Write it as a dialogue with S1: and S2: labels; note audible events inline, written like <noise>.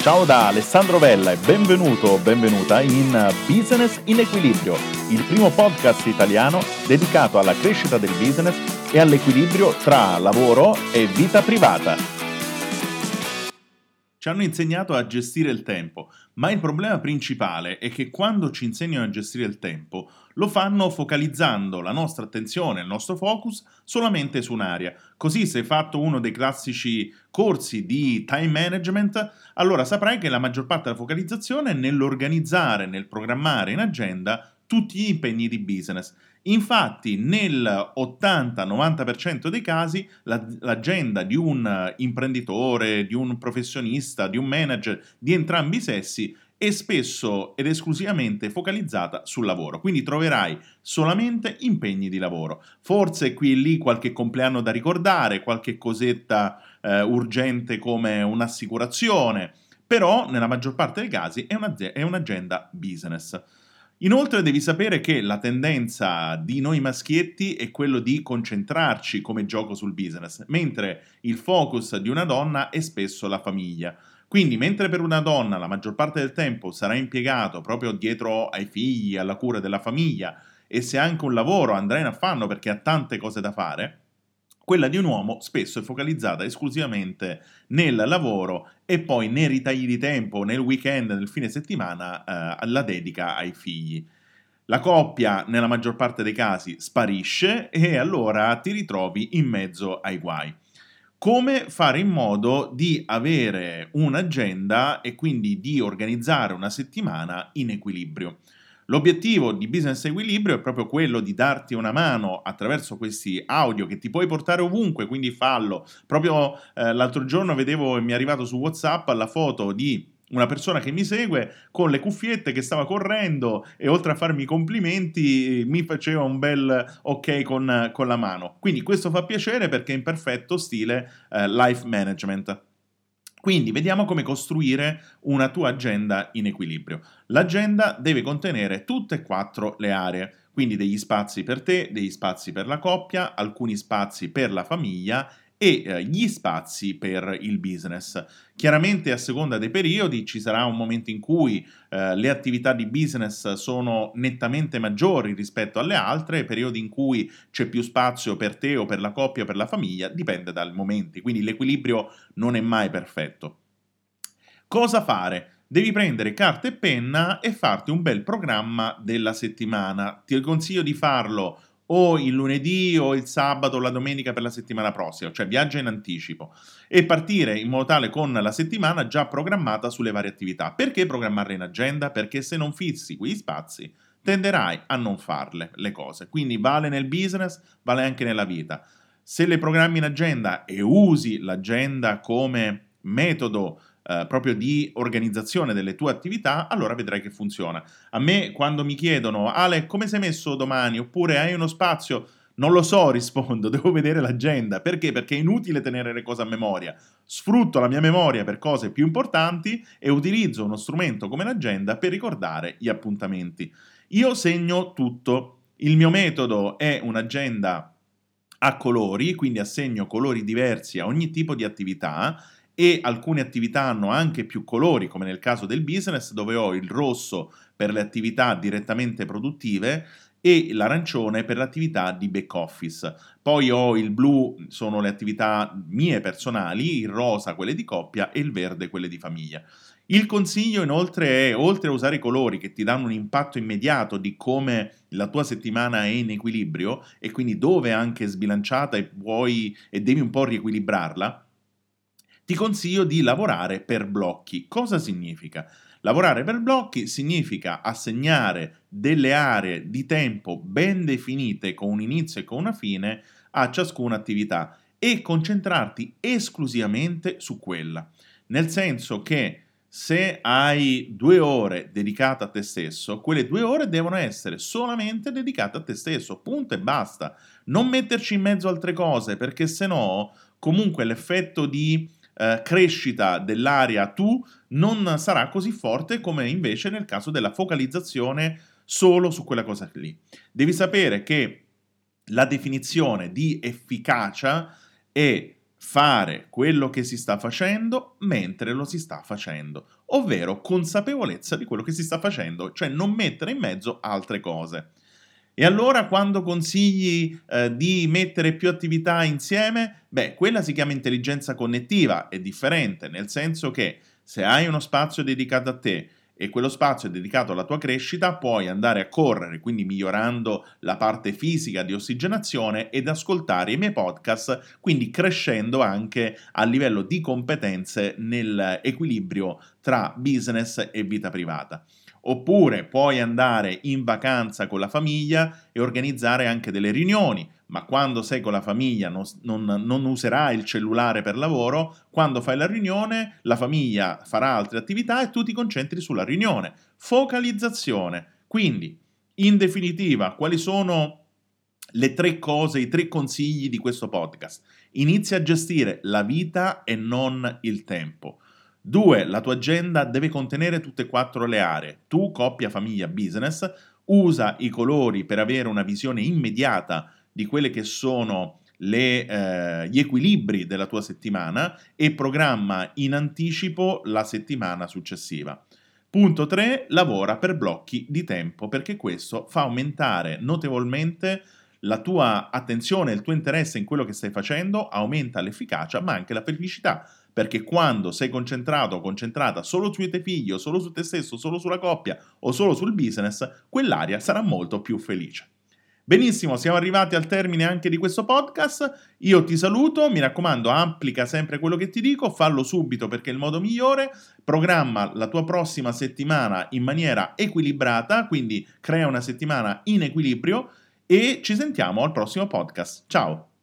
S1: Ciao da Alessandro Vella e benvenuto o benvenuta in Business in Equilibrio, il primo podcast italiano dedicato alla crescita del business e all'equilibrio tra lavoro e vita privata. Ci hanno insegnato a gestire il tempo, ma il problema principale è che quando ci insegnano a gestire il tempo, lo fanno focalizzando la nostra attenzione, il nostro focus solamente su un'area. Così se hai fatto uno dei classici corsi di time management, allora saprai che la maggior parte della focalizzazione è nell'organizzare, nel programmare in agenda tutti gli impegni di business. Infatti, nel 80-90% dei casi, la, l'agenda di un imprenditore, di un professionista, di un manager di entrambi i sessi è spesso ed esclusivamente focalizzata sul lavoro, quindi troverai solamente impegni di lavoro. Forse qui e lì qualche compleanno da ricordare, qualche cosetta eh, urgente come un'assicurazione, però nella maggior parte dei casi è un'agenda business. Inoltre devi sapere che la tendenza di noi maschietti è quello di concentrarci come gioco sul business, mentre il focus di una donna è spesso la famiglia. Quindi, mentre per una donna la maggior parte del tempo sarà impiegato proprio dietro ai figli, alla cura della famiglia, e se anche un lavoro andrà in affanno perché ha tante cose da fare, quella di un uomo spesso è focalizzata esclusivamente nel lavoro e poi nei ritagli di tempo, nel weekend, nel fine settimana, eh, la dedica ai figli. La coppia, nella maggior parte dei casi, sparisce e allora ti ritrovi in mezzo ai guai come fare in modo di avere un'agenda e quindi di organizzare una settimana in equilibrio. L'obiettivo di Business Equilibrio è proprio quello di darti una mano attraverso questi audio che ti puoi portare ovunque, quindi fallo. Proprio eh, l'altro giorno vedevo e mi è arrivato su WhatsApp la foto di una persona che mi segue con le cuffiette che stava correndo e oltre a farmi i complimenti mi faceva un bel ok con, con la mano. Quindi questo fa piacere perché è in perfetto stile eh, life management. Quindi vediamo come costruire una tua agenda in equilibrio. L'agenda deve contenere tutte e quattro le aree, quindi degli spazi per te, degli spazi per la coppia, alcuni spazi per la famiglia e eh, gli spazi per il business. Chiaramente a seconda dei periodi ci sarà un momento in cui eh, le attività di business sono nettamente maggiori rispetto alle altre, periodi in cui c'è più spazio per te o per la coppia o per la famiglia, dipende dai momenti, quindi l'equilibrio non è mai perfetto. Cosa fare? Devi prendere carta e penna e farti un bel programma della settimana. Ti consiglio di farlo o il lunedì o il sabato o la domenica per la settimana prossima, cioè viaggia in anticipo e partire in modo tale con la settimana già programmata sulle varie attività. Perché programmarle in agenda? Perché se non fissi quegli spazi tenderai a non farle le cose. Quindi vale nel business, vale anche nella vita. Se le programmi in agenda e usi l'agenda come metodo eh, proprio di organizzazione delle tue attività, allora vedrai che funziona. A me quando mi chiedono Ale, come sei messo domani? Oppure hai uno spazio? Non lo so, <laughs> rispondo, devo vedere l'agenda. Perché? Perché è inutile tenere le cose a memoria. Sfrutto la mia memoria per cose più importanti e utilizzo uno strumento come l'agenda per ricordare gli appuntamenti. Io segno tutto. Il mio metodo è un'agenda a colori, quindi assegno colori diversi a ogni tipo di attività e alcune attività hanno anche più colori, come nel caso del business, dove ho il rosso per le attività direttamente produttive e l'arancione per l'attività di back office. Poi ho il blu, sono le attività mie personali, il rosa quelle di coppia e il verde quelle di famiglia. Il consiglio inoltre è, oltre a usare i colori che ti danno un impatto immediato di come la tua settimana è in equilibrio e quindi dove è anche sbilanciata e vuoi e devi un po' riequilibrarla, ti consiglio di lavorare per blocchi. Cosa significa? Lavorare per blocchi significa assegnare delle aree di tempo ben definite con un inizio e con una fine a ciascuna attività e concentrarti esclusivamente su quella. Nel senso che se hai due ore dedicate a te stesso, quelle due ore devono essere solamente dedicate a te stesso, punto e basta. Non metterci in mezzo altre cose, perché se no, comunque l'effetto di eh, crescita dell'area tu non sarà così forte come invece nel caso della focalizzazione solo su quella cosa lì. Devi sapere che la definizione di efficacia è fare quello che si sta facendo mentre lo si sta facendo, ovvero consapevolezza di quello che si sta facendo, cioè non mettere in mezzo altre cose. E allora quando consigli eh, di mettere più attività insieme, beh, quella si chiama intelligenza connettiva, è differente, nel senso che se hai uno spazio dedicato a te e quello spazio è dedicato alla tua crescita, puoi andare a correre, quindi migliorando la parte fisica di ossigenazione ed ascoltare i miei podcast, quindi crescendo anche a livello di competenze nell'equilibrio tra business e vita privata. Oppure puoi andare in vacanza con la famiglia e organizzare anche delle riunioni, ma quando sei con la famiglia non, non, non, userai il cellulare per lavoro, quando fai la riunione la famiglia farà altre attività e tu ti concentri sulla riunione. Focalizzazione. Quindi, in definitiva, quali sono le tre cose, i tre consigli di questo podcast? Inizia a gestire la vita e non il tempo. Due, la tua agenda deve contenere tutte e quattro le aree. Tu, coppia, famiglia, business, usa i colori per avere una visione immediata di quelle che sono le, eh, gli equilibri della tua settimana e programma in anticipo la settimana successiva. Punto 3. Lavora per blocchi di tempo perché questo fa aumentare notevolmente la tua attenzione, il tuo interesse in quello che stai facendo, aumenta l'efficacia ma anche la felicità perché quando sei concentrato o concentrata solo tuoi figli o solo su te stesso, solo sulla coppia o solo sul business, quell'area sarà molto più felice. Benissimo, siamo arrivati al termine anche di questo podcast. Io ti saluto, mi raccomando, applica sempre quello che ti dico, fallo subito perché è il modo migliore. Programma la tua prossima settimana in maniera equilibrata, quindi crea una settimana in equilibrio e ci sentiamo al prossimo podcast. Ciao!